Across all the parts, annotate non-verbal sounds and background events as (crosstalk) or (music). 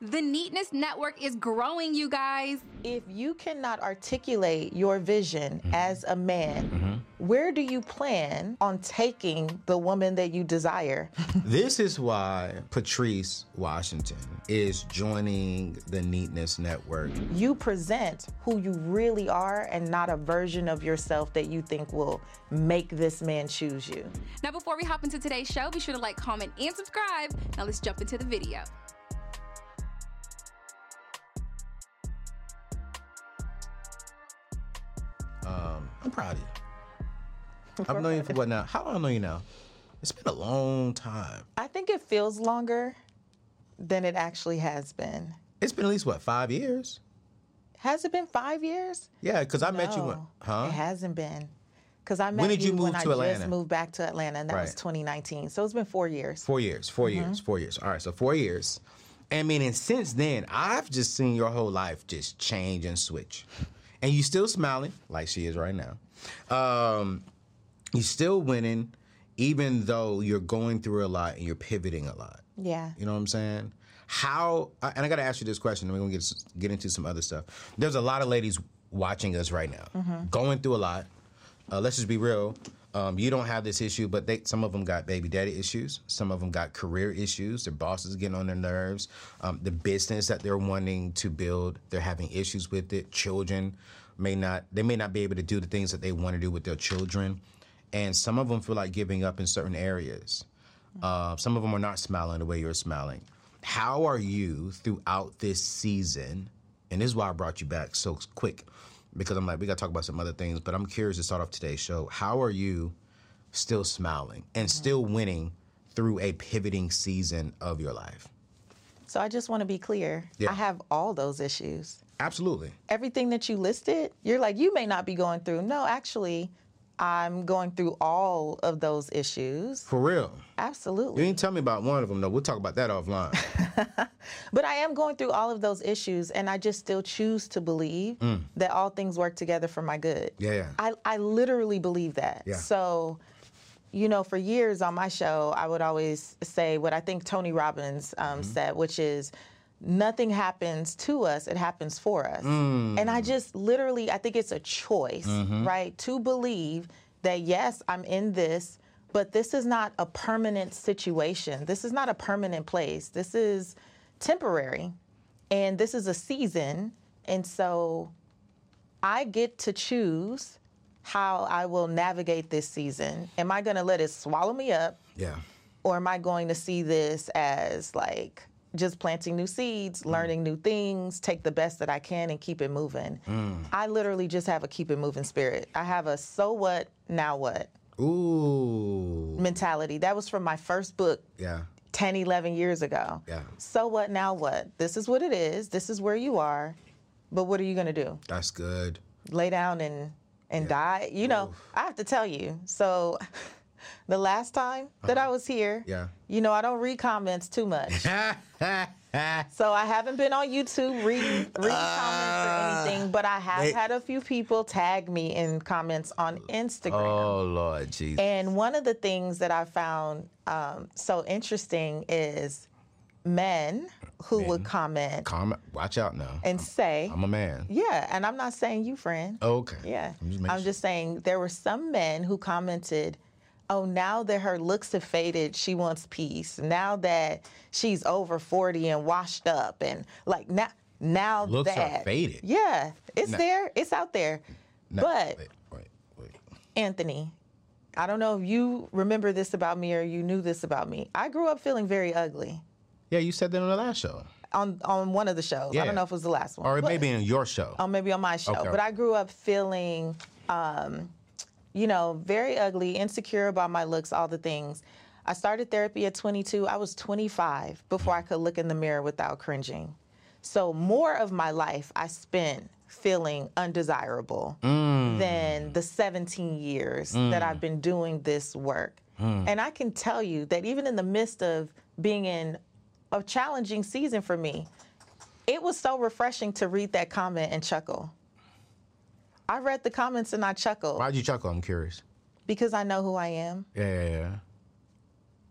The Neatness Network is growing, you guys. If you cannot articulate your vision mm-hmm. as a man, mm-hmm. where do you plan on taking the woman that you desire? (laughs) this is why Patrice Washington is joining the Neatness Network. You present who you really are and not a version of yourself that you think will make this man choose you. Now, before we hop into today's show, be sure to like, comment, and subscribe. Now, let's jump into the video. Um, I'm proud of you. I've known you for what now? How long I know you now? It's been a long time. I think it feels longer than it actually has been. It's been at least what five years. Has it been five years? Yeah, because I no, met you when, huh? It hasn't been. Because I met when did you, you move when to I Atlanta? just moved back to Atlanta, and that right. was 2019. So it's been four years. Four years, 4 mm-hmm. years, four years. All right, so four years. I mean, and since then, I've just seen your whole life just change and switch and you still smiling like she is right now. Um, you're still winning, even though you're going through a lot and you're pivoting a lot. Yeah. You know what I'm saying? How? And I got to ask you this question. And We're gonna get get into some other stuff. There's a lot of ladies watching us right now, mm-hmm. going through a lot. Uh, let's just be real. Um, you don't have this issue, but they, some of them got baby daddy issues. Some of them got career issues. Their bosses getting on their nerves. Um, the business that they're wanting to build, they're having issues with it. Children may not, they may not be able to do the things that they want to do with their children. And some of them feel like giving up in certain areas. Uh, some of them are not smiling the way you're smiling. How are you throughout this season? And this is why I brought you back so quick because I'm like, we got to talk about some other things, but I'm curious to start off today's show. How are you still smiling and mm. still winning through a pivoting season of your life? So I just want to be clear. Yeah. I have all those issues. Absolutely. Everything that you listed, you're like, you may not be going through. No, actually, I'm going through all of those issues. For real? Absolutely. You didn't tell me about one of them, though. We'll talk about that offline. (laughs) but I am going through all of those issues, and I just still choose to believe mm. that all things work together for my good. Yeah, yeah. I, I literally believe that. Yeah. So, you know, for years on my show, I would always say what I think Tony Robbins um, mm-hmm. said, which is, nothing happens to us, it happens for us. Mm. And I just literally, I think it's a choice, mm-hmm. right? To believe that, yes, I'm in this, but this is not a permanent situation. This is not a permanent place. This is temporary. And this is a season. And so I get to choose how I will navigate this season. Am I going to let it swallow me up? Yeah. Or am I going to see this as like, just planting new seeds, mm. learning new things, take the best that I can and keep it moving. Mm. I literally just have a keep it moving spirit. I have a so what, now what? Ooh. mentality. That was from my first book. Yeah. 10, 11 years ago. Yeah. So what, now what? This is what it is. This is where you are. But what are you going to do? That's good. Lay down and and yeah. die. You know, Oof. I have to tell you. So (laughs) the last time that uh-huh. I was here, yeah. you know, I don't read comments too much. (laughs) so I haven't been on YouTube reading, reading uh, comments or anything, but I have they, had a few people tag me in comments on Instagram. Oh, Lord Jesus. And one of the things that I found um, so interesting is men who men. would comment. Comment. Watch out now. And I'm, say, I'm a man. Yeah, and I'm not saying you, friend. okay. Yeah. I'm just, I'm just saying there were some men who commented oh, now that her looks have faded, she wants peace. Now that she's over 40 and washed up and like now now that looks that are faded. Yeah, it's there. It's out there. But wait, wait, wait. Anthony, I don't know if you remember this about me or you knew this about me. I grew up feeling very ugly. Yeah, you said that on the last show. On on one of the shows. Yeah. I don't know if it was the last one. Or maybe in your show. Oh, maybe on my show. Okay. But I grew up feeling um, you know, very ugly, insecure about my looks, all the things. I started therapy at 22. I was 25 before I could look in the mirror without cringing. So more of my life I spent feeling undesirable mm. than the 17 years that mm. I've been doing this work. Mm. And I can tell you that even in the midst of being in a challenging season for me, it was so refreshing to read that comment and chuckle. I read the comments and I chuckled Why'd you chuckle? I'm curious. because I know who I am. Yeah, yeah, yeah.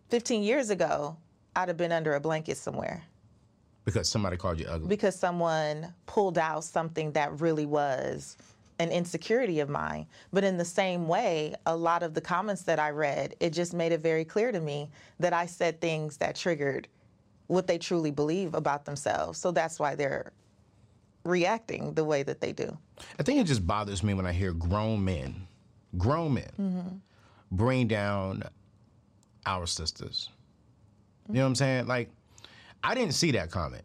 15 years ago, I'd have been under a blanket somewhere Because somebody called you ugly. because someone pulled out something that really was an insecurity of mine. But in the same way, a lot of the comments that I read, it just made it very clear to me that I said things that triggered what they truly believe about themselves. So that's why they're reacting the way that they do. I think it just bothers me when I hear grown men, grown men, bring down our sisters. You know what I'm saying? Like, I didn't see that comment.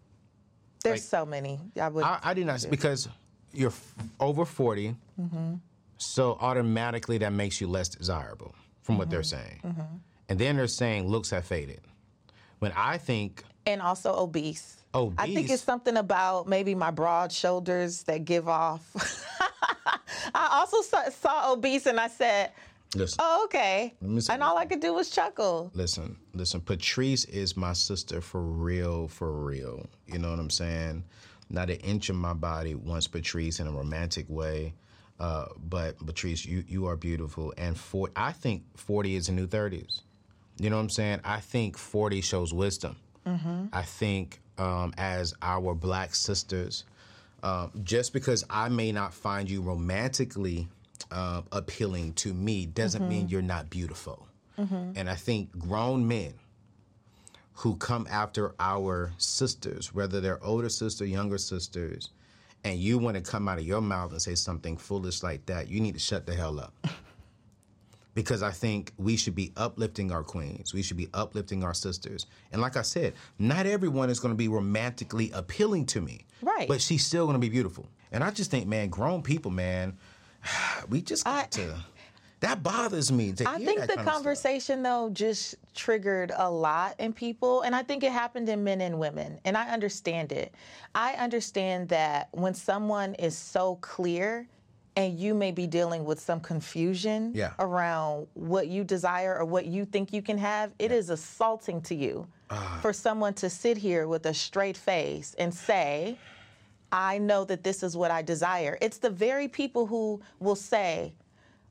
There's Like- so many. I would I, I did not see because you're f- over 40, so automatically that makes you less desirable from what they're saying. And then they're saying looks have faded. When I think and also obese. I think it's something about maybe my broad shoulders that give off. (laughs) I also saw, saw obese and I said, listen, oh, okay. And all I could do was chuckle. listen, listen. Patrice is my sister for real, for real. You know what I'm saying? Not an inch of my body wants Patrice in a romantic way. Uh, but Patrice, you you are beautiful, and for I think 40 is the new 30s. You know what I'm saying? I think 40 shows wisdom. I think um, as our black sisters, um, just because I may not find you romantically uh, appealing to me doesn't mean you're not beautiful. And I think grown men who come after our sisters, whether they're older sister, younger sisters, and you want to come out of your mouth and say something foolish like that, you need to shut the hell up. Because I think we should be uplifting our queens. We should be uplifting our sisters. And like I said, not everyone is going to be romantically appealing to me. Right. But she's still going to be beautiful. And I just think, man, grown people, man, (sighs) we just got I- to. That bothers me. To I hear think that the conversation, though, just triggered a lot in people. And I think it happened in men and women. And I understand it. I understand that when someone is so clear and you may be dealing with some confusion Yeah. around what you desire or what you think you can have, it is assaulting to you Ah. for someone to sit here with a straight face and say, I know that this is what I desire. It's the very people who will say,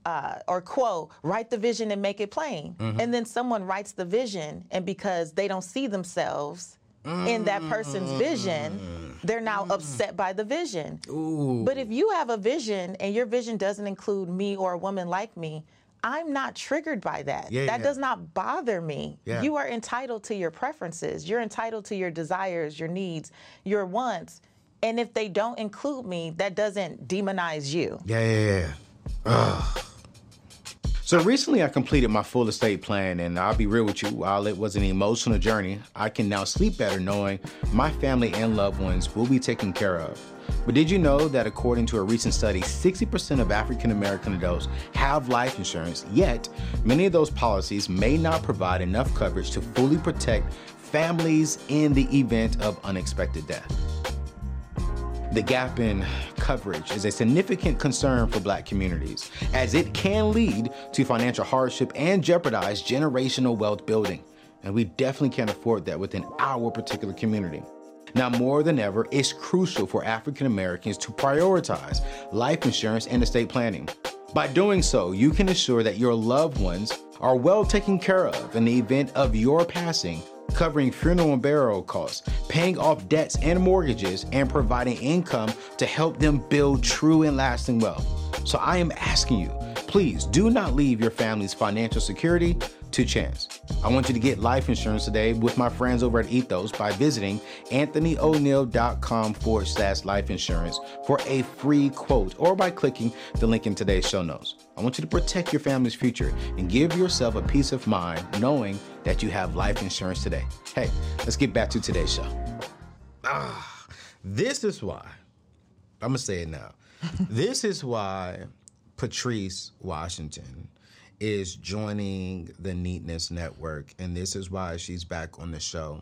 uh, or quote, write the vision and make it plain. And then someone writes the vision, and because they don't see themselves in that person's vision, they're now mm. upset by the vision. But if you have a vision and your vision doesn't include me or a woman like me, I'm not triggered by that. Yeah, that yeah. does not bother me. Yeah. You are entitled to your preferences. You're entitled to your desires, your needs, your wants. And if they don't include me, that doesn't demonize you. Yeah, yeah, yeah. Ugh. So recently I completed my full estate plan, and I'll be real with you, while it was an emotional journey, I can now sleep better knowing my family and loved ones will be taken care of. But did you know that according to a recent study, 60% of African American adults have life insurance, yet many of those policies may not provide enough coverage to fully protect families in the event of unexpected death? The gap in coverage is a significant concern for black communities, as it can lead to financial hardship and jeopardize generational wealth building. And we definitely can't afford that within our particular community. Now, more than ever, it's crucial for African Americans to prioritize life insurance and estate planning. By doing so, you can ensure that your loved ones are well taken care of in the event of your passing covering funeral and burial costs, paying off debts and mortgages, and providing income to help them build true and lasting wealth. So I am asking you, please do not leave your family's financial security to chance. I want you to get life insurance today with my friends over at Ethos by visiting anthonyoneal.com forward slash life insurance for a free quote or by clicking the link in today's show notes. I want you to protect your family's future and give yourself a peace of mind knowing that you have life insurance today. Hey, let's get back to today's show. Ah, this is why, I'm gonna say it now. (laughs) this is why Patrice Washington is joining the Neatness Network, and this is why she's back on the show.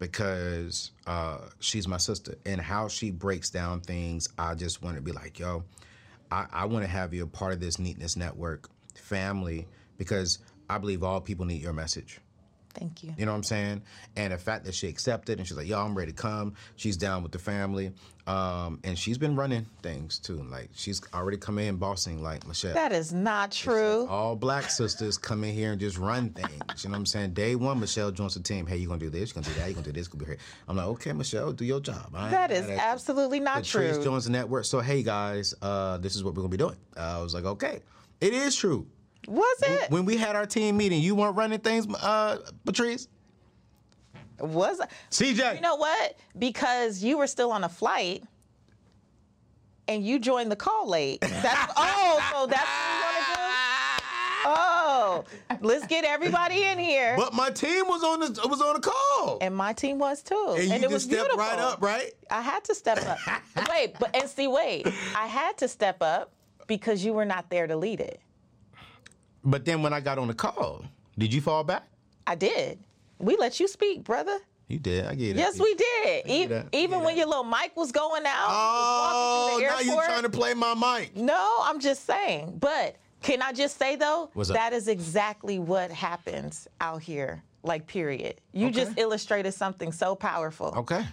because uh, she's my sister, and how she breaks down things, I just want to be like, yo, I, I want to have you a part of this neatness network family because I believe all people need your message. Thank you. You know what I'm saying? And the fact that she accepted and she's like, yo, I'm ready to come. She's down with the family. Um, and she's been running things too. Like she's already come in bossing like Michelle. That is not true. All black sisters come in here and just run things. You know what I'm saying? Day one, Michelle joins the team. Hey, you gonna do this? You gonna do that? You gonna do this? Gonna be here. I'm like, okay, Michelle, do your job. That is absolutely not true. joins the network. So hey guys, uh, this is what we're gonna be doing. Uh, I was like, okay, it is true. Was it? When we had our team meeting, you weren't running things, uh, Patrice. Was CJ. You know what? Because you were still on a flight and you joined the call late. That's (laughs) oh, so that's what you want to do? Oh, let's get everybody in here. But my team was on the was on the call. and my team was too. And you it just was stepped beautiful. right up, right? I had to step up. (laughs) wait, but and see, wait. I had to step up because you were not there to lead it. But then when I got on the call, did you fall back? I did. We let you speak, brother. You did. I get it. Yes, we did. E- that. even when your little mic was going out, Oh, you now you're trying to play my mic? No, I'm just saying. But can I just say though, that is exactly what happens out here. Like, period. You just Okay. illustrated something so powerful. Okay.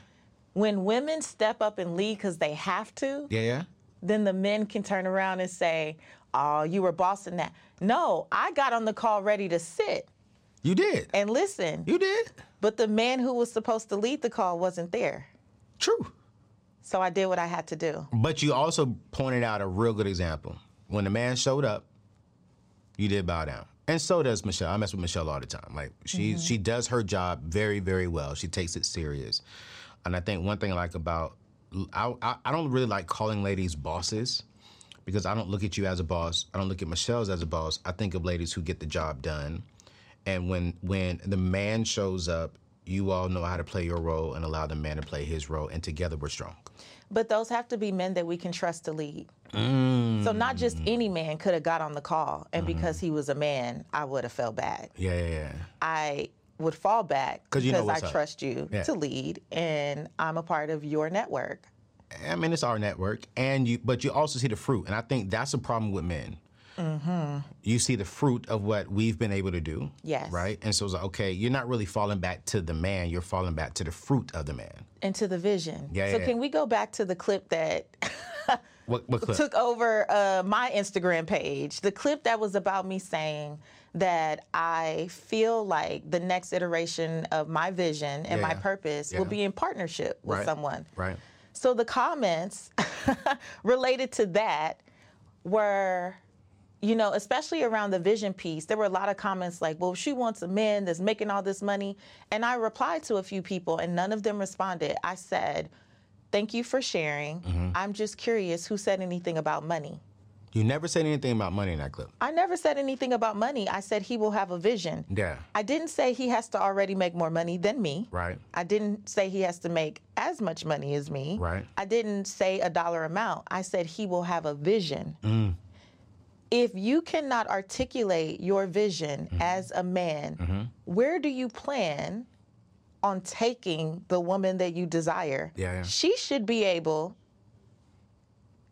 When women step up and lead because they have to, Yeah, yeah. then the men can turn around and say, "Oh, you were bossing that." No, I got on the call ready to sit You did. and listen. You did. But the man who was supposed to lead the call wasn't there. True. So I did what I had to do. But you also pointed out a real good example. When the man showed up, you did bow down. And so does Michelle. I mess with Michelle all the time. Like she Mm-hmm. she does her job very very well. She takes it serious. And I think one thing I like about I, I I don't really like calling ladies bosses because I don't look at you as a boss. I don't look at Michelle's as a boss. I think of ladies who get the job done. And when when the man shows up, you all know how to play your role and allow the man to play his role, and together we're strong. But those have to be men that we can trust to lead. Mm. So not just any man could have got on the call, and mm-hmm. because he was a man, I would have felt bad. Yeah, yeah, yeah. I would fall back 'Cause you know because I up. trust you Yeah. to lead, and I'm a part of your network. I mean, it's our network, and you, but you also see the fruit, and I think that's a problem with men. Mm-hmm. You see the fruit of what we've been able to do. Yes. Right, and so it's like, okay, you're not really falling back to the man; you're falling back to the fruit of the man. And to the vision. Yeah, so yeah. can we go back to the clip that (laughs) What, what clip? took over uh, my Instagram page? The clip that was about me saying that I feel like the next iteration of my vision and my purpose Yeah. will be in partnership with Right. someone. Right. So the comments (laughs) related to that were, you know, especially around the vision piece, there were a lot of comments like, well, she wants a man that's making all this money. And I replied to a few people and none of them responded. I said, thank you for sharing. Mm-hmm. I'm just curious who said anything about money. You never said anything about money in that clip. I never said anything about money. I said he will have a vision. Yeah. I didn't say he has to already make more money than me. Right. I didn't say he has to make as much money as me. Right. I didn't say a dollar amount. I said he will have a vision. Mm. If you cannot articulate your vision Mm-hmm. as a man, where do you plan on taking the woman that you desire? Yeah, yeah. She should be able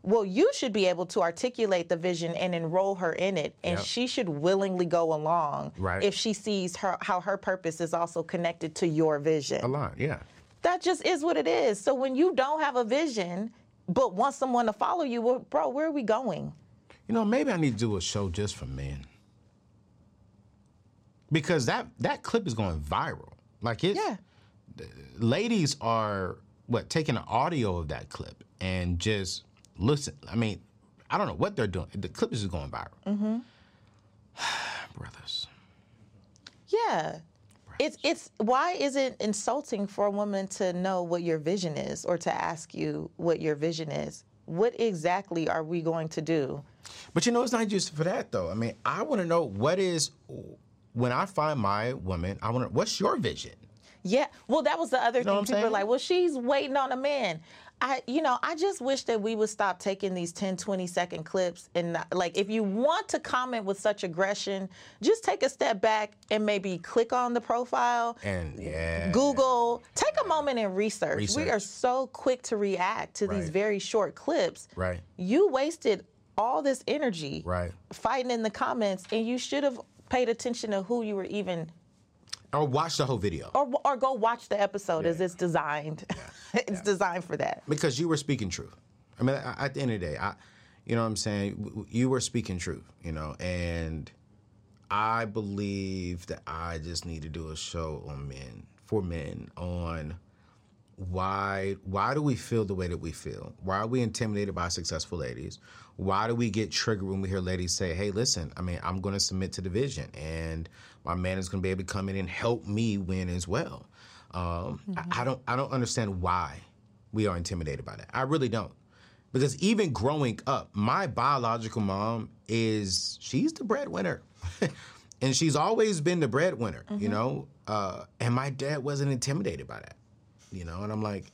well, you should be able to articulate the vision and enroll her in it, and Yep. she should willingly go along Right. if she sees her how her purpose is also connected to your vision. A lot. Yeah. That just is what it is. So when you don't have a vision, but want someone to follow you, well, bro, where are we going? You know, maybe I need to do a show just for men. Because that that clip is going viral. Like it's Yeah. ladies are what taking an audio of that clip and just listen. I mean, I don't know what they're doing. The clip is just going viral. Mm-hmm. (sighs) Brothers. Yeah. It's it's why is it insulting for a woman to know what your vision is or to ask you what your vision is? What exactly are we going to do? But you know, it's not just for that though. I mean, I want to know what is when I find my woman. I want to. What's your vision? Yeah. Well, that was the other know thing. People were like, well, she's waiting on a man. I, you know, I just wish that we would stop taking these 10, 20 second clips and not, like, if you want to comment with such aggression, just take a step back and maybe click on the profile. And yeah. Google, take a moment and research. We are so quick to react to these very short clips. Right. You wasted all this energy Right. fighting in the comments, and you should have paid attention to who you were even, Or watch the whole video. or, or go watch the episode as it's designed. (laughs) it's designed for that. because you were speaking truth. I mean, at the end of the day, I, you know what I'm saying? You were speaking truth, you know, and I believe that I just need to do a show on men, for men, on why why do we feel the way that we feel? Why are we intimidated by successful ladies? Why do we get triggered when we hear ladies say, "Hey, listen, I mean, I'm going to submit to the vision, and my man is going to be able to come in and help me win as well." Um, I, I don't I don't understand why we are intimidated by that. I really don't. Because even growing up, my biological mom is she's the breadwinner. (laughs) and she's always been the breadwinner, you know? Uh, and my dad wasn't intimidated by that. You know, and I'm like,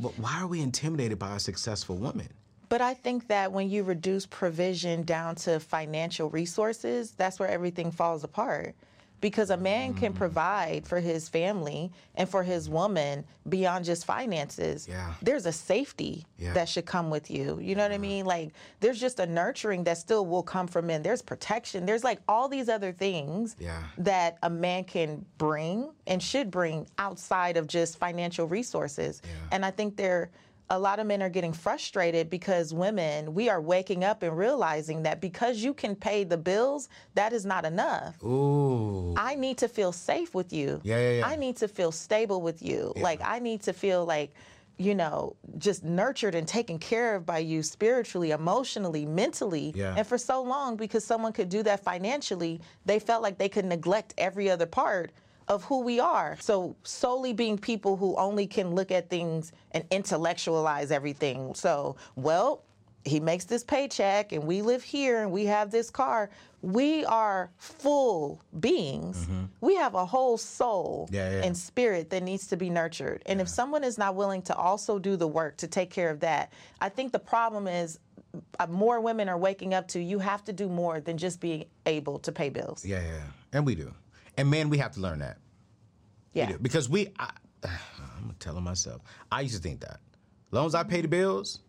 but why are we intimidated by a successful woman? But I think that when you reduce provision down to financial resources, that's where everything falls apart. Because a man Mm. can provide for his family and for his woman beyond just finances. Yeah. There's a safety Yeah. that should come with you. You know what I mean? Like, there's just a nurturing that still will come from men. There's protection. There's like all these other things Yeah. that a man can bring and should bring outside of just financial resources. And I think there a lot of men are getting frustrated because women, we are waking up and realizing that because you can pay the bills, that is not enough. Ooh. I need to feel safe with you. Yeah, yeah, yeah. I need to feel stable with you. Like I need to feel like, you know, just nurtured and taken care of by you spiritually, emotionally, mentally. Yeah. And for so long, because someone could do that financially, they felt like they could neglect every other part of who we are. So solely being people who only can look at things and intellectualize everything. So, well, he makes this paycheck and we live here and we have this car. We are full beings. We have a whole soul Mm-hmm. Yeah, yeah. and spirit that needs to be nurtured. And if someone is not willing to also do the work to take care of that, I think the problem is uh, more women are waking up to you have to do more than just being able to pay bills. Yeah, yeah. And we do. And man, we have to learn that. Yeah. Because we, I, (sighs) I'm telling myself, I used to think that. As long as I pay the bills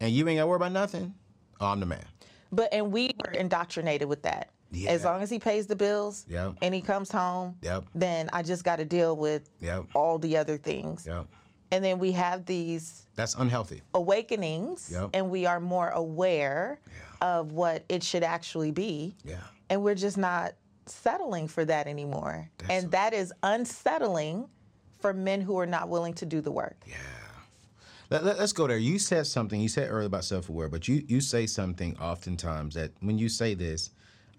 and you ain't got to worry about nothing, oh, I'm the man. But and we were indoctrinated with that. Yeah. As long as he pays the bills Yep. and he comes home, Yep. then I just got to deal with Yep. all the other things. Yep. And then we have these That's unhealthy. awakenings Yep. and we are more aware of what it should actually be. Yeah. And we're just not settling for that anymore. and that is unsettling for men who are not willing to do the work. Let, let, us go there. You said something. You said earlier about self aware, but you, you say something oftentimes that when you say this,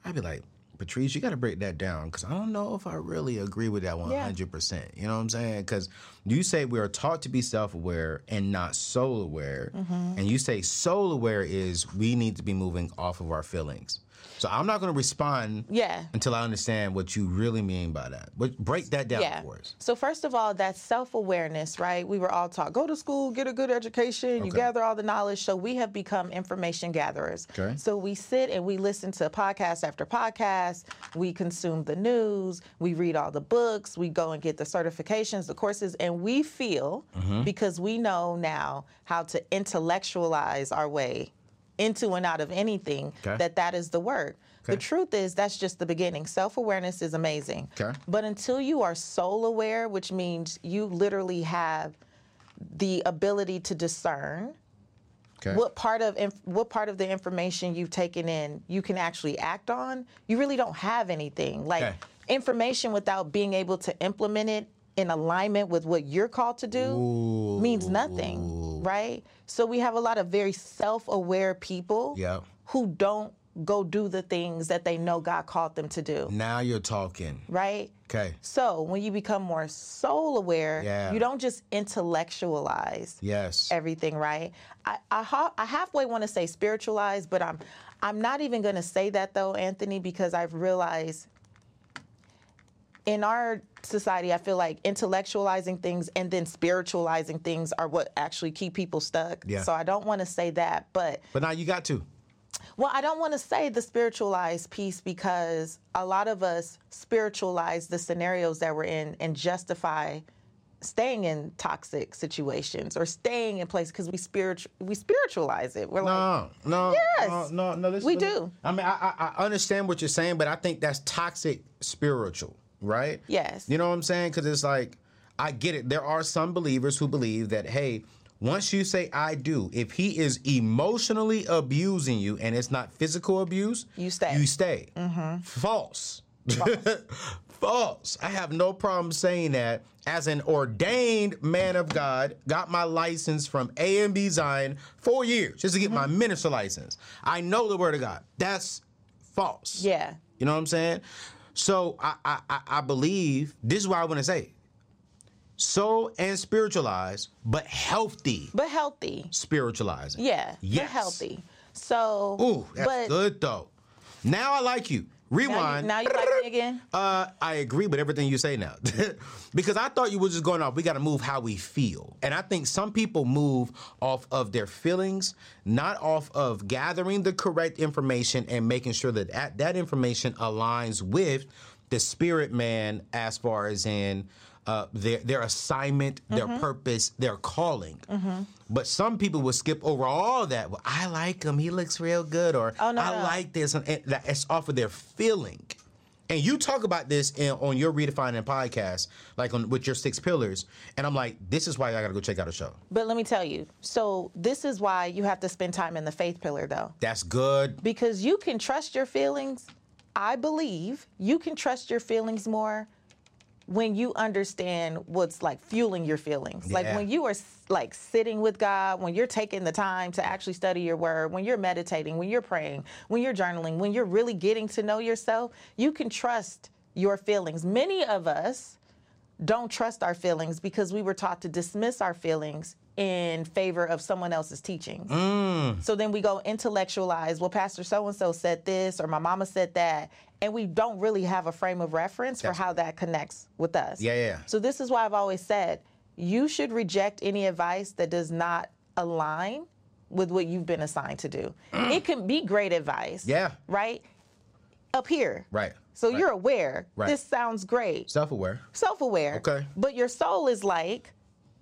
I'd be like, Patrice, you got to break that down because I don't know if I really agree with that 100%. You know what I'm saying? Because you say we are taught to be self aware and not soul aware. Mm-hmm. And you say soul aware is we need to be moving off of our feelings. So I'm not going to respond Yeah. until I understand what you really mean by that. But break that down Yeah. for us. So first of all, that's self-awareness, right? We were all taught go to school, get a good education, you gather all the knowledge. So we have become information gatherers. Okay. So we sit and we listen to podcast after podcast. We consume the news. We read all the books. We go and get the certifications, the courses, and we feel Mm-hmm. because we know now how to intellectualize our way into and out of anything Okay. that that is the work. The truth is that's just the beginning. Self-awareness is amazing. Okay. But until you are soul aware, which means you literally have the ability to discern Okay. what part of inf- what part of the information you've taken in you can actually act on, you really don't have anything. Like Okay. information without being able to implement it in alignment with what you're called to do means nothing, right? So we have a lot of very self-aware people Yeah. who don't go do the things that they know God called them to do, Now you're talking. right? Okay. So when you become more soul aware, Yeah. you don't just intellectualize Yes. everything, right? I I, ha- I halfway want to say spiritualize, but I'm I'm not even going to say that though, Anthony, because I've realized in our society, I feel like intellectualizing things and then spiritualizing things are what actually keep people stuck. Yeah. So I don't want to say that, but But now you got to. well, I don't want to say the spiritualized piece because a lot of us spiritualize the scenarios that we're in and justify staying in toxic situations or staying in places because we spiritu- we spiritualize it. We're like, No, no, Yes. no, no, no. Listen, We listen. do. I mean, I, I understand what you're saying, but I think that's toxic spiritual, right? Yes. You know what I'm saying? Because it's like, I get it. There are some believers who believe that, hey, once you say I do, if he is emotionally abusing you and it's not physical abuse, You stay. You stay. Mm-hmm. False. (laughs) False. I have no problem saying that as an ordained man of God, got my license from AME Zion four years just to get my mm-hmm. minister license. I know the word of God. That's false. yeah, You know what I'm saying? So I I, I- I believe this is what I want to say. So and spiritualized, but healthy but healthy. spiritualizing. Yeah, but healthy. So, Ooh, that's but good though. Now I like you. Now you, Rewind. now you like me again? Uh, I agree with everything you say now, (laughs) because I thought you were just going off. We got to move how we feel, and I think some people move off of their feelings, not off of gathering the correct information and making sure that that, that information aligns with the spirit man, as far as in uh, their their assignment, their Mm-hmm. purpose, their calling. But some people will skip over all that. Well, I like him; he looks real good, or Oh, no, I no. like this, and, and it's off of their feeling. And you talk about this in, on your redefining podcast, like on with your six pillars. And I'm like, this is why I got to go check out a show. But let me tell you. So this is why you have to spend time in the faith pillar, though. That's good. because you can trust your feelings. I believe you can trust your feelings more when you understand what's like fueling your feelings. Like when you are like sitting with God, when you're taking the time to actually study your word, when you're meditating, when you're praying, when you're journaling, when you're really getting to know yourself, you can trust your feelings. Many of us don't trust our feelings because we were taught to dismiss our feelings in favor of someone else's teachings. Mm. So then we go intellectualize, well, Pastor so and so said this, or my mama said that, and we don't really have a frame of reference for how that connects with us. Yeah, yeah. So this is why I've always said you should reject any advice that does not align with what you've been assigned to do. Mm. It can be great advice. Yeah. Right? Up here. Right. So Right. you're aware. Right. This sounds great Self aware. self-aware. Okay. But your soul is like,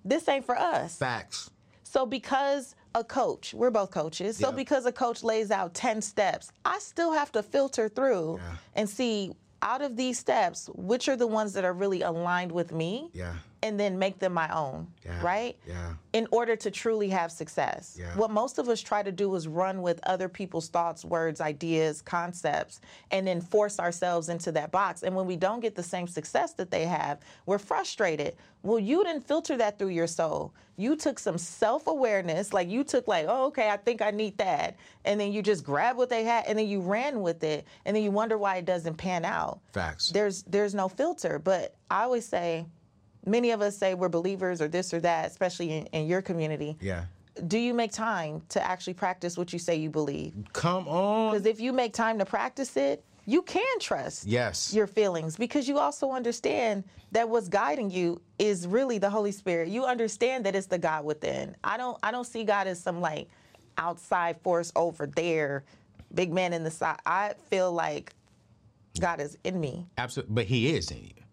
this ain't for us. Facts. So because a coach, we're both coaches. So Yeah. because a coach lays out 10 steps, I still have to filter through Yeah. and see out of these steps, which are the ones that are really aligned with me Yeah. And then make them my own, Yeah. right? Yeah. In order to truly have success. Yeah. What most of us try to do is run with other people's thoughts, words, ideas, concepts, and then force ourselves into that box. And when we don't get the same success that they have, we're frustrated. Well, you didn't filter that through your soul. You took some self awareness, like you took, like, oh, okay, I think I need that. And then you just grab what they had and then you ran with it. And then you wonder why it doesn't pan out Facts. there's there's no filter. But I always say, many of us say we're believers or this or that, especially in, in your community. yeah. Do you make time to actually practice what you say you believe? Come on. Because if you make time to practice it, you can trust Yes. your feelings because you also understand that what's guiding you is really the Holy Spirit. You understand that it's the God within. I don't I don't see God as some like outside force over there, big man in the side. I feel like God is in me. Absolutely. But he is in you.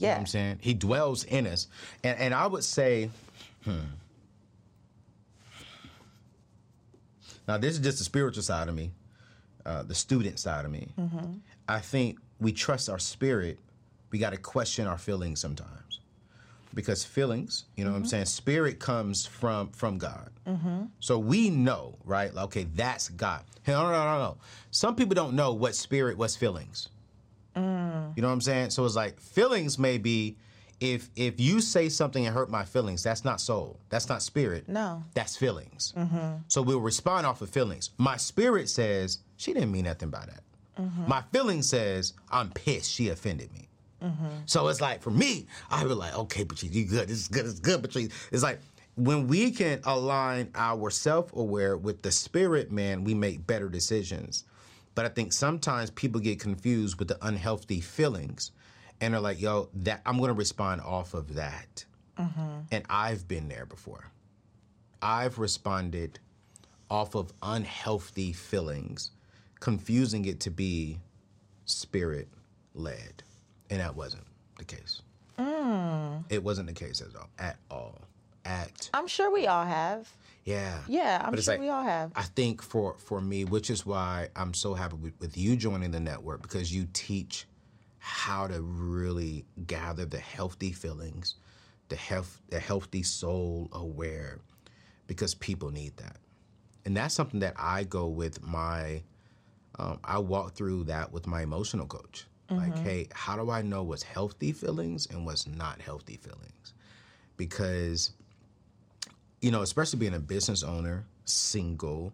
You know Yeah. what I'm saying? He dwells in us. And and I would say, hmm. Now this is just the spiritual side of me, uh, the student side of me. I think we trust our spirit. We got to question our feelings sometimes. Because feelings, you know what I'm saying, spirit comes from from God. So we know, right? like, Okay, that's God. No, no, no, no, no. Some people don't know what spirit, what's feelings. Mm. You know what I'm saying? So it's like feelings may be if if you say something and hurt my feelings, that's not soul. That's not spirit. No. That's feelings. Mm-hmm. So we'll respond off of feelings. My spirit says she didn't mean nothing by that. Mm-hmm. My feeling says I'm pissed. She offended me. Mm-hmm. So it's like for me, I would be like, okay, Patrice, you good. This is good. It's good, Patrice. It's like when we can align our self-aware with the spirit man, we make better decisions. But I think sometimes people get confused with the unhealthy feelings. and are like, "Yo, that I'm gonna respond off of that." Mm-hmm. And I've been there before. I've responded off of unhealthy feelings, confusing it to be spirit led, and that wasn't the case. Mm. It wasn't the case at all. At all. At I'm sure we all have. yeah. Yeah, I'm sure like- we all have. I think for for me, which is why I'm so happy with, with you joining the network because you teach how to really gather the healthy feelings, the health, the healthy soul aware, because people need that, and that's something that I go with my. Um, I walk through that with my emotional coach. Like, hey, how do I know what's healthy feelings and what's not healthy feelings? Because you know, especially being a business owner, single,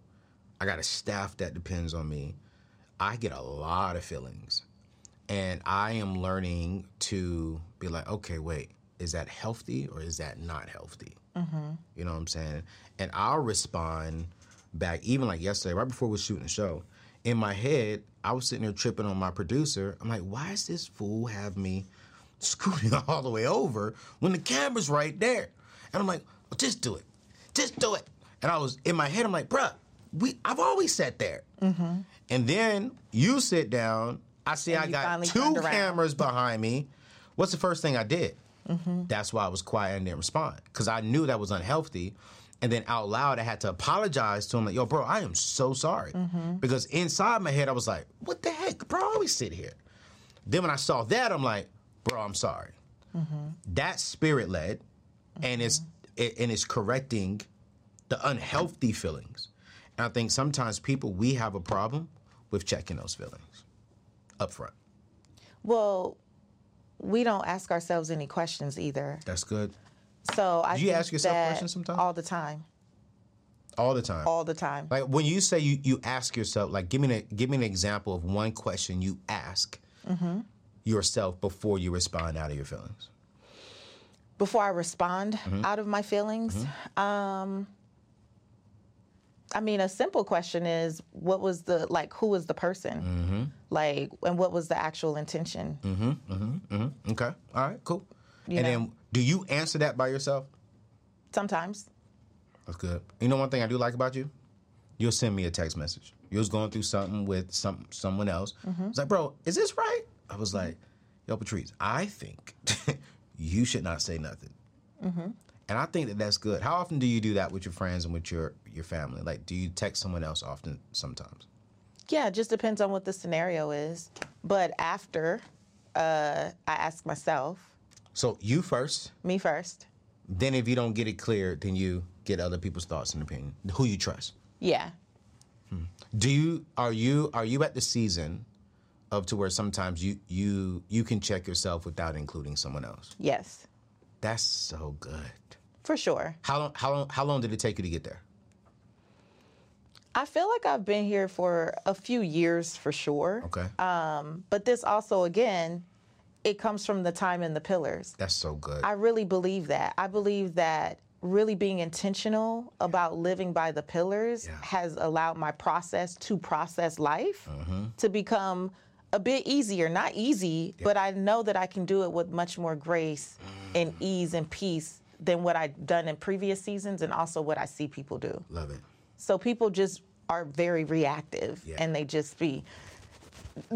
I got a staff that depends on me. I get a lot of feelings. And I am learning to be like, okay, wait, is that healthy or is that not healthy? Mm-hmm. You know what I'm saying? And I'll respond back, even like yesterday, right before we were shooting the show. In my head, I was sitting there tripping on my producer. I'm like, why is this fool have me (laughs) scooting all the way over when the camera's right there? And I'm like, well, just do it. Just do it. And I was in my head, I'm like, bruh, we I've always sat there. And then you sit down. I see I got two cameras behind me. What's the first thing I did? Mm-hmm. That's why I was quiet and didn't respond because I knew that was unhealthy. And then out loud, I had to apologize to him, like, "Yo, bro, I am so sorry." Mm-hmm. Because inside my head, I was like, "What the heck, bro? I always sit here." Then when I saw that, I'm like, "Bro, I'm sorry." Mm-hmm. That's spirit led, and it's it, and it's correcting the unhealthy feelings. And I think sometimes people we have a problem with checking those feelings up front. Well, we don't ask ourselves any questions either. That's good. So I Do you ask yourself questions sometimes? All the time. All the time. All the time. Like when you say you, you ask yourself, like give me an, give me an example of one question you ask Mm-hmm. yourself before you respond out of your feelings. Before I respond Mm-hmm. out of my feelings, um, I mean, a simple question is, what was the like? Who was the person? Mm-hmm. Like, and what was the actual intention? Mm-hmm. Mm-hmm. Mm-hmm. Okay. All right. Cool. You and know. then do you answer that by yourself? Sometimes. That's good. You know one thing I do like about you? You'll send me a text message. You was going through something with some someone else. It's like, bro, is this right? I was like, yo, Patrice, I think (laughs) you should not say nothing. And I think that that's good. How often do you do that with your friends and with your your family? Like, do you text someone else often? Sometimes. Yeah, it just depends on what the scenario is. But after, uh, I ask myself, So you first. me first. Then, if you don't get it clear, then you get other people's thoughts and opinion. Who you trust. Yeah. Do you are you are you at the season of to where sometimes you you you can check yourself without including someone else? Yes. That's so good. For sure. How long how long how long did it take you to get there? I feel like I've been here for a few years for sure. Okay. But this also, again, it comes from the time in the pillars. That's so good. I really believe that. I believe that really being intentional about living by the pillars Yeah. has allowed my process to process life Mm-hmm. to become a bit easier. Not easy, but I know that I can do it with much more grace and Mm. ease and peace than what I've done in previous seasons and also what I see people do. Love it. So people just are very reactive Yeah. and they just be,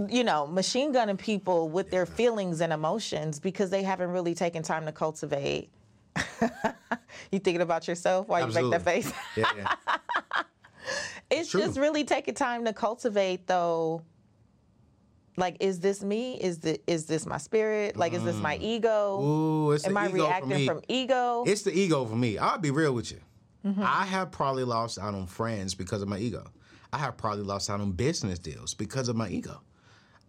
you know, machine gunning people with their feelings and emotions because they haven't really taken time to cultivate. (laughs) you thinking about yourself while you make that face? Yeah, yeah. (laughs) it's true. just really taking time to cultivate though. Like, is this me? Is the is this my spirit? Like, is this my ego? Mm. Ooh, it's Am the I ego for reacting me. from ego? It's the ego for me. I'll be real with you. Mm-hmm. I have probably lost out on friends because of my ego. I have probably lost out on business deals because of my ego.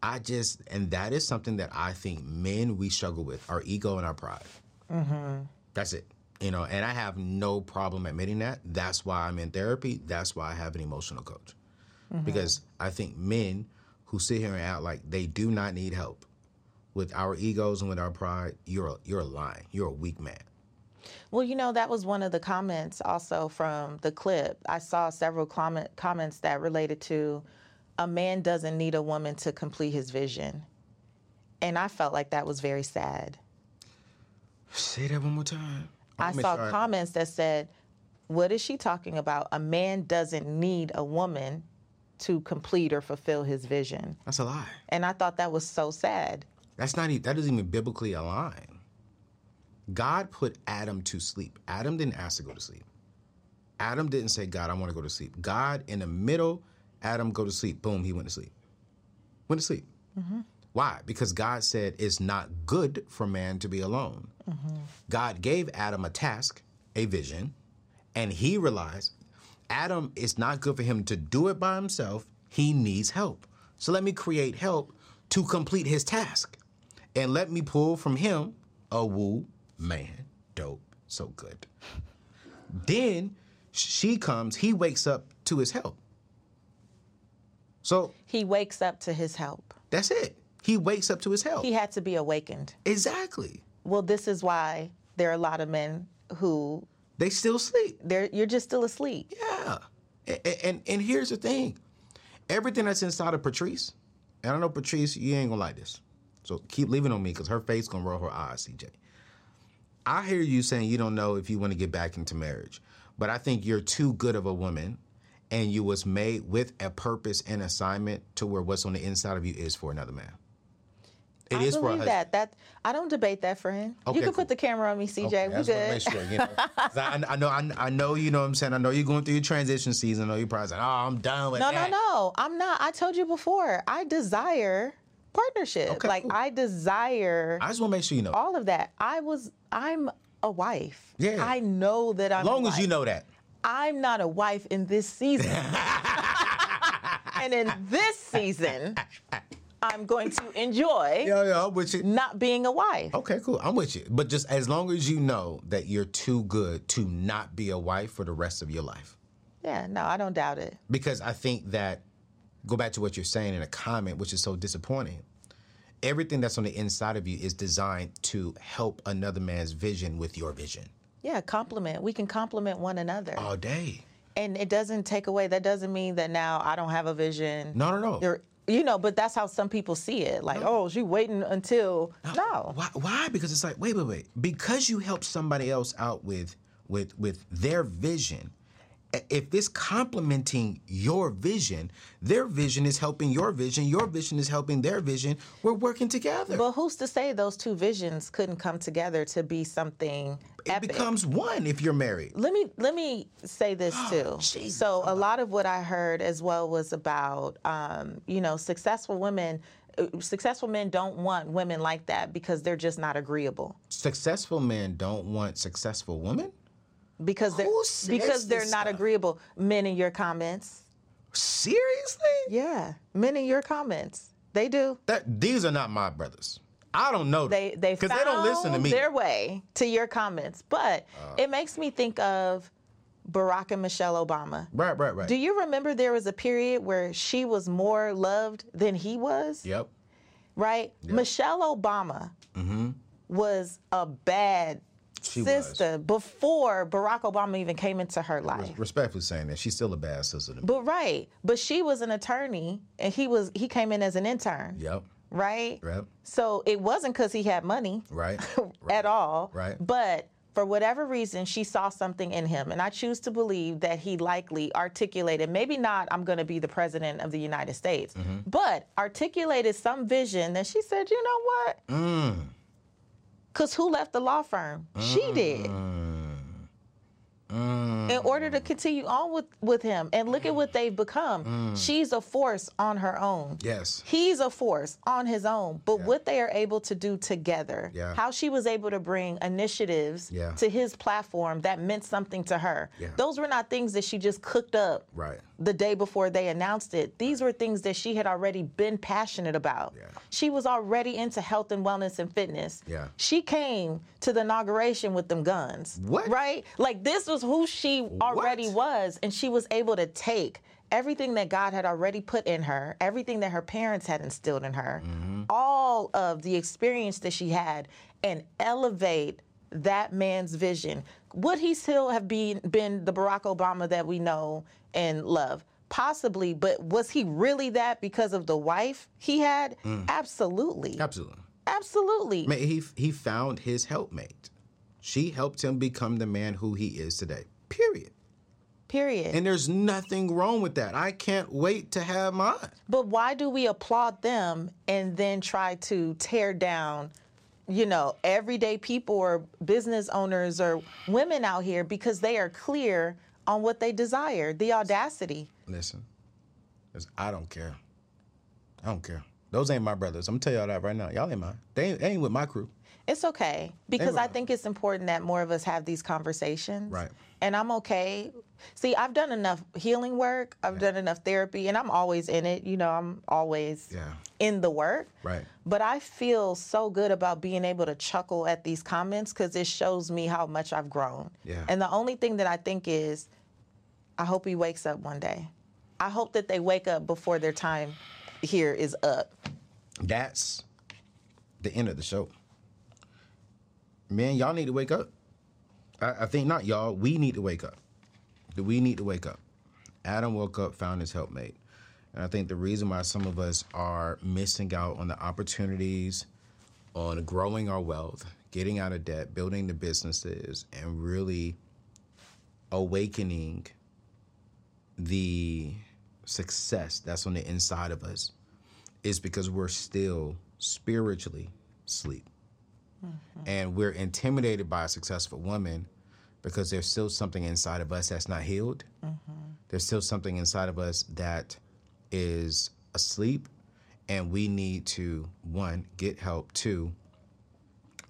I just, and that is something that I think men we struggle with our ego and our pride. Mm-hmm. That's it. You know, and I have no problem admitting that. That's why I'm in therapy. That's why I have an emotional coach. Mm-hmm. Because I think men who sit here and act like they do not need help with our egos and with our pride, you're a, you're lying. You're a weak man. Well, you know, that was one of the comments also from the clip. I saw several comment, comments that related to a man doesn't need a woman to complete his vision. And I felt like that was very sad. Say that one more time. I I'll saw sure I- comments that said, What is she talking about? A man doesn't need a woman to complete or fulfill his vision. That's a lie. And I thought that was so sad. That's not. That doesn't even biblically align. God put Adam to sleep. Adam didn't ask to go to sleep. Adam didn't say, "God, I want to go to sleep." God, in the middle, Adam go to sleep. Boom, he went to sleep. Went to sleep. Mm-hmm. Why? Because God said it's not good for man to be alone. Mm-hmm. God gave Adam a task, a vision, and he realized Adam it's not good for him to do it by himself. He needs help. So let me create help to complete his task. And let me pull from him a woo man. Dope. So good. (laughs) Then she comes, he wakes up to his help. So He wakes up to his help. that's it. He wakes up to his help. He had to be awakened. exactly. Well, this is why there are a lot of men who They still sleep. they're you're just still asleep. Yeah. And, and and here's the thing. Everything that's inside of Patrice, and I know Patrice, you ain't gonna like this. So keep leaving on me because her face gonna roll her eyes, CJ. I hear you saying you don't know if you want to get back into marriage, but I think you're too good of a woman and you was made with a purpose and assignment to where what's on the inside of you is for another man. It I is believe that. That I don't debate that, friend. Okay, you can cool. put the camera on me, CJ. Okay, I we just good. make sure, you know. (laughs) I, I know, I, I know, you know what I'm saying. I know you're going through your transition season. I know you're probably saying, "Oh, I'm done with that. No, no, that." no. I'm not. I told you before. I desire partnership. Okay, like cool. I desire I just want to make sure you know. all of that. I was. I'm a wife. Yeah. I know that I'm. as long as you know that. I'm not a wife in this season. (laughs) and in this season, (laughs) I'm going to enjoy Yeah, yeah, I'm with you. not being a wife. Okay, cool. I'm with you. But just as long as you know that you're too good to not be a wife for the rest of your life. Yeah, no, I don't doubt it. Because I think that, go back to what you're saying in a comment, which is so disappointing. Everything that's on the inside of you is designed to help another man's vision with your vision Yeah, compliment. We can compliment one another. all day. and it doesn't take away that doesn't mean that now I don't have a vision. No, no, no. You're, you know, but that's how some people see it. Like, oh, oh she waiting until no. Why? Why? Because it's like, wait, wait, wait. Because you help somebody else out with with with their vision. If it's complementing your vision, their vision is helping your vision. Your vision is helping their vision. We're working together. But who's to say those two visions couldn't come together to be something it epic? becomes one if you're married. let me let me say this (gasps) too. So a lot of what I heard as well was about um, you know successful women. uh, Successful men don't want women like that because they're just not agreeable. Successful men don't want successful women. Because they're because they're not stuff? agreeable. Men in your comments, Seriously? yeah, men in your comments, they do. That these are not my brothers. I don't know. they they because they don't listen to me. their way to your comments. But it makes me think of Barack and Michelle Obama. Right, right, right. Do you remember there was a period where she was more loved than he was? yep. Right? Michelle Obama mm-hmm. was a bad She was. sister before Barack Obama even came into her life. Respectfully saying that she's still a bad sister to me. But right, but she was an attorney and he was he came in as an intern. Yep. Right? Yep. So it wasn't because he had money. (laughs) Right. at all. Right. But for whatever reason, she saw something in him. And I choose to believe that he likely articulated, maybe not, I'm going to be the president of the United States, Mm-hmm. but articulated some vision that she said, you know what? Mm. Because who left the law firm? She did. Mm. Mm. In order to continue on with, with him and look at what mm. they've become. Mm. She's a force on her own. Yes. He's a force on his own, but what they are able to do together, Yeah. how she was able to bring initiatives Yeah. to his platform that meant something to her. Yeah. Those were not things that she just cooked up Right. the day before they announced it. These were things that she had already been passionate about. Yeah. She was already into health and wellness and fitness. Yeah. She came to the inauguration with them guns. What? Right? Like this was who she already What? was, and she was able to take everything that God had already put in her, everything that her parents had instilled in her, Mm-hmm. all of the experience that she had, and elevate that man's vision. Would he still have been been the Barack Obama that we know and love? Possibly, but was he really that because of the wife he had? Absolutely. Absolutely. Absolutely. He he found his helpmate. She helped him become the man who he is today. Period. Period. And there's nothing wrong with that. I can't wait to have mine. But why do we applaud them and then try to tear down, you know, everyday people or business owners or women out here because they are clear on what they desire, the audacity. Listen, I don't care. I don't care. Those ain't my brothers. I'm gonna tell y'all that right now. Y'all ain't mine. They ain't, they ain't with my crew. It's okay because I think it's important that more of us have these conversations. Right. And I'm okay. See, I've done enough healing work, I've done enough therapy, and I'm always in it. You know, I'm always Yeah. in the work. Right. But I feel so good about being able to chuckle at these comments because it shows me how much I've grown. Yeah. And the only thing that I think is, I hope he wakes up one day. I hope that they wake up before their time here is up. That's the end of the show. Man, y'all need to wake up. I, I think not y'all. We need to wake up. Do We need to wake up. Adam woke up, found his helpmate. And I think the reason why some of us are missing out on the opportunities, on growing our wealth, getting out of debt, building the businesses, and really awakening the success that's on the inside of us is because we're still spiritually asleep. And we're intimidated by a successful woman because there's still something inside of us that's not healed. There's still something inside of us that is asleep. And we need to, one, get help, two,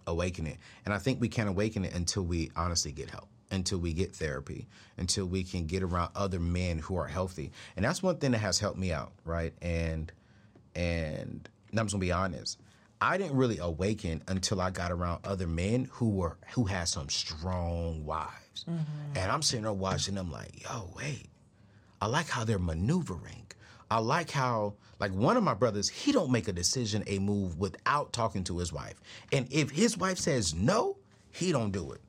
awaken it. And I think we can't awaken it until we honestly get help, until we get therapy, until we can get around other men who are healthy. And that's one thing that has helped me out, right? And and I'm just gonna be honest. I didn't really awaken until I got around other men who were who had some strong wives. Mm-hmm. And I'm sitting there watching them like, yo, wait. I like how they're maneuvering. I like how, like one of my brothers, he don't make a decision, a move without talking to his wife. And if his wife says no, he don't do it.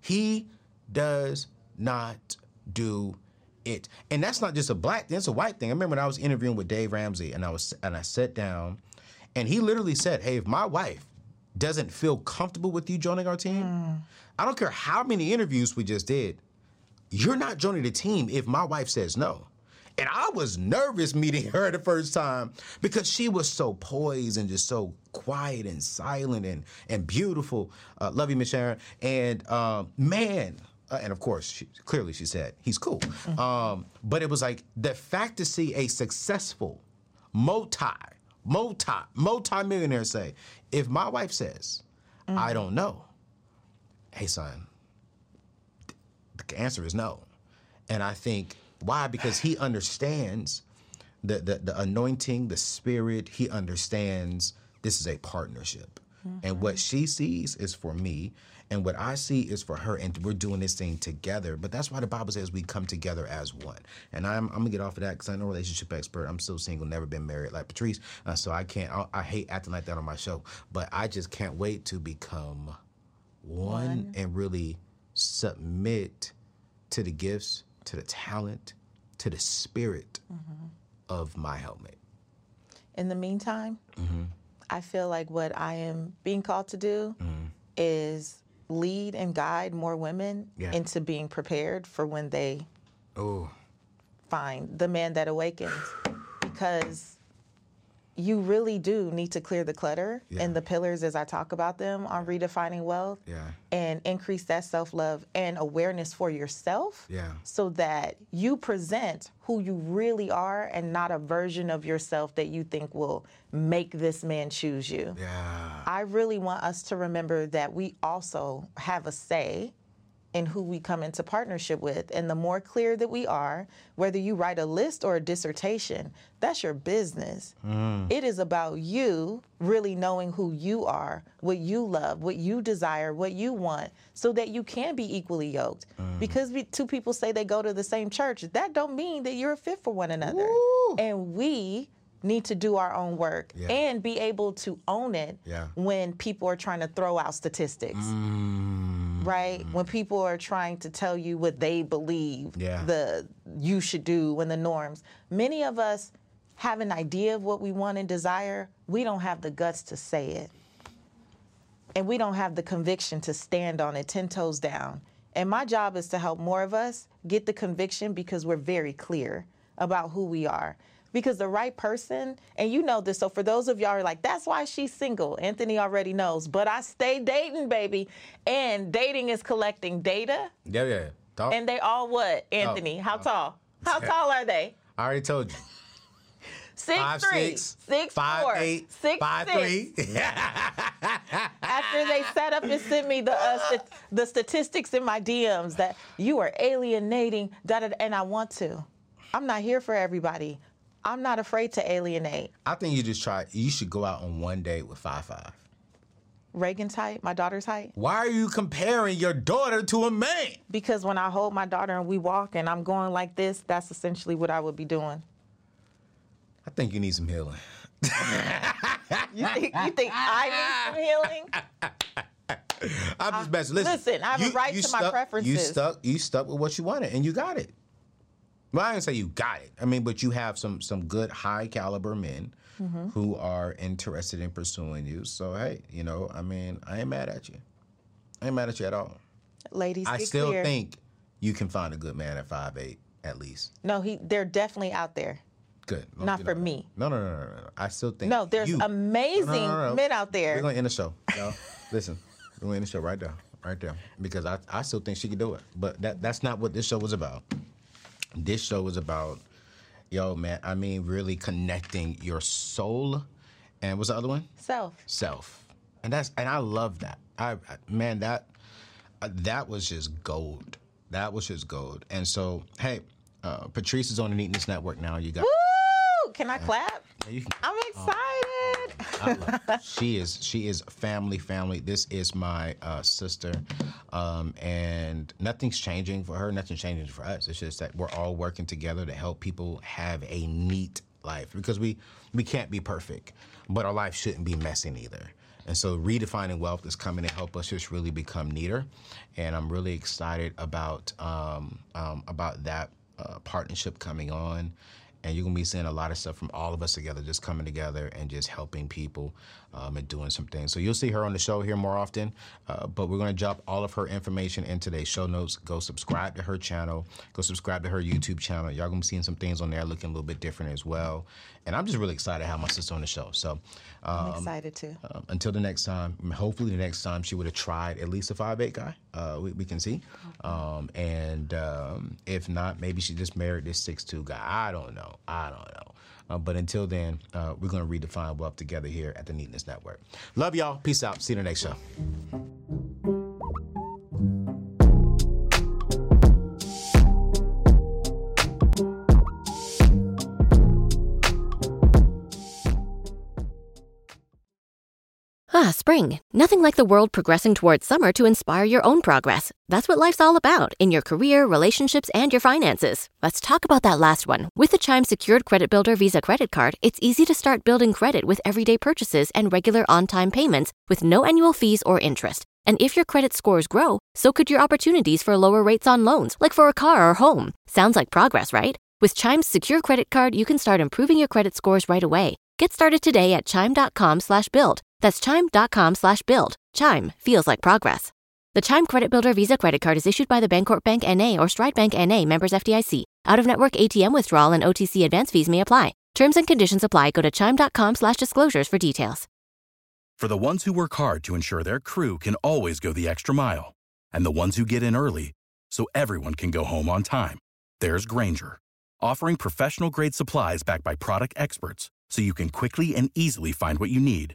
He does not do it. And that's not just a black thing, it's a white thing. I remember when I was interviewing with Dave Ramsey and I was and I sat down and he literally said, Hey, if my wife doesn't feel comfortable with you joining our team, I don't care how many interviews we just did, you're not joining the team if my wife says no. And I was nervous meeting her the first time because she was so poised and just so quiet and silent and and beautiful. Uh, love you, Miss Sharon. And um, man, uh, and of course, she, clearly she said he's cool. Um, but it was like the fact to see a successful, multi, multi, multi millionaire say, if my wife says, I don't know, hey son, the answer is no. And I think why? Because he understands the, the, the anointing, the spirit. He understands this is a partnership. And what she sees is for me, and what I see is for her, and we're doing this thing together. But that's why the Bible says we come together as one. And I'm, I'm gonna get off of that because I'm no relationship expert. I'm still single, never been married like Patrice, uh, so I can't. I, I hate acting like that on my show. But I just can't wait to become one, and really submit to the gifts, to the talent, to the spirit mm-hmm. of my helpmate. In the meantime, mm-hmm. I feel like what I am being called to do mm-hmm. is lead and guide more women Yeah. into being prepared for when they Oh, find the man that awakens. Because you really do need to clear the clutter Yeah. and the pillars as I talk about them on redefining wealth Yeah. and increase that self love and awareness for yourself Yeah. so that you present who you really are and not a version of yourself that you think will make this man choose you. yeah. I really want us to remember that we also have a say in who we come into partnership with. And the more clear that we are, whether you write a list or a dissertation, that's your business. Mm. It is about you really knowing who you are, what you love, what you desire, what you want, so that you can be equally yoked. Mm. Because we, two people say they go to the same church, that don't mean that you're a fit for one another. And we need to do our own work Yeah. and be able to own it Yeah. when people are trying to throw out statistics. Mm. Right? Mm-hmm. When people are trying to tell you what they believe Yeah. the you should do and the norms. Many of us have an idea of what we want and desire. We don't have the guts to say it. and we don't have the conviction to stand on it 10 toes down. And my job is to help more of us get the conviction because we're very clear about who we are. Because the right person, and you know this, so for those of y'all who are like, that's why she's single, Anthony already knows, but I stay dating, baby. And dating is collecting data. Yeah, yeah. And they all what, Anthony? How tall? How (laughs) tall are they? I already told you. Six Five, three, six, six five, four, eight, six five, six. three. After they set up and sent me the uh, st- the statistics in my DMs that you are alienating, da, da, and I want to. I'm not here for everybody. I'm not afraid to alienate. I think you just try. You should go out on one date with five five. Reagan's height, my daughter's height, Why are you comparing your daughter to a man? because when I hold my daughter and we walk and I'm going like this, that's essentially what I would be doing. I think you need some healing. (laughs) You think, you think I need some healing? (laughs) I'm just messing. Uh, listen, listen, I have a right to my stuck, You stuck. You stuck with what you wanted, and you got it. Well, I didn't say you got it. I mean, but you have some some good high caliber men Mm-hmm. who are interested in pursuing you. So hey, you know, I mean, I ain't mad at you. I ain't mad at you at all. Ladies, I still clear. think you can find a good man at five eight at least. no, he they're definitely out there. Good. Not for me. No, no, no, no, no. I still think No, there's you- amazing no. men out there. We're gonna end the show, y'all. (laughs) Listen, we're gonna end the show right there, right there, because I, I still think she could do it. But that that's not what this show was about. This show was about, yo, man. I mean, really connecting your soul, and what's the other one? Self. Self, and that's and I love that. I, I man, that uh, that was just gold. That was just gold. And so, hey, uh, Patrice is on the Neatness Network now. You got. Woo! Can I clap? You can- I'm excited. I (laughs) she is she is family family. This is my uh, sister. Um, and nothing's changing for her nothing's changing for us. It's just that we're all working together to help people have a neat life because we we can't be perfect but our life shouldn't be messy either. and so redefining wealth is coming to help us just really become neater. And i'm really excited about um, um, about that uh, partnership coming on and you're gonna be seeing a lot of stuff from all of us together, just coming together and just helping people um, and doing some things. So you'll see her on the show here more often, uh, but we're gonna drop all of her information in today's show notes. Go subscribe to her channel. Go subscribe to her YouTube channel. Y'all gonna be seeing some things on there looking a little bit different as well. And I'm just really excited to have my sister on the show. So. Um, I'm excited too. um, until the next time, hopefully the next time she would have tried at least a five eight guy. Uh, we, we can see, um, and um, if not, maybe she just married this six two guy. I don't know. I don't know. Uh, but until then, uh, we're gonna redefine wealth together here at the Neatness Network. Love y'all. Peace out. See you in the next show. Ah, spring. Nothing like the world progressing towards summer to inspire your own progress. That's what life's all about in your career, relationships, and your finances. Let's talk about that last one. With the Chime Secured Credit Builder Visa Credit Card, it's easy to start building credit with everyday purchases and regular on time payments with no annual fees or interest. And if your credit scores grow, so could your opportunities for lower rates on loans, like for a car or home. Sounds like progress, right? With Chime's secure credit card, you can start improving your credit scores right away. Get started today at chime.com slash build. That's chime.com slash build. Chime feels like progress. The Chime Credit Builder Visa Credit Card is issued by the Bancorp Bank NA or Stride Bank NA members FDIC. Out of network ATM withdrawal and OTC advance fees may apply. Terms and conditions apply. Go to chime.com slash disclosures for details. For the ones who work hard to ensure their crew can always go the extra mile, and the ones who get in early so everyone can go home on time, there's Grainger, offering professional grade supplies backed by product experts so you can quickly and easily find what you need.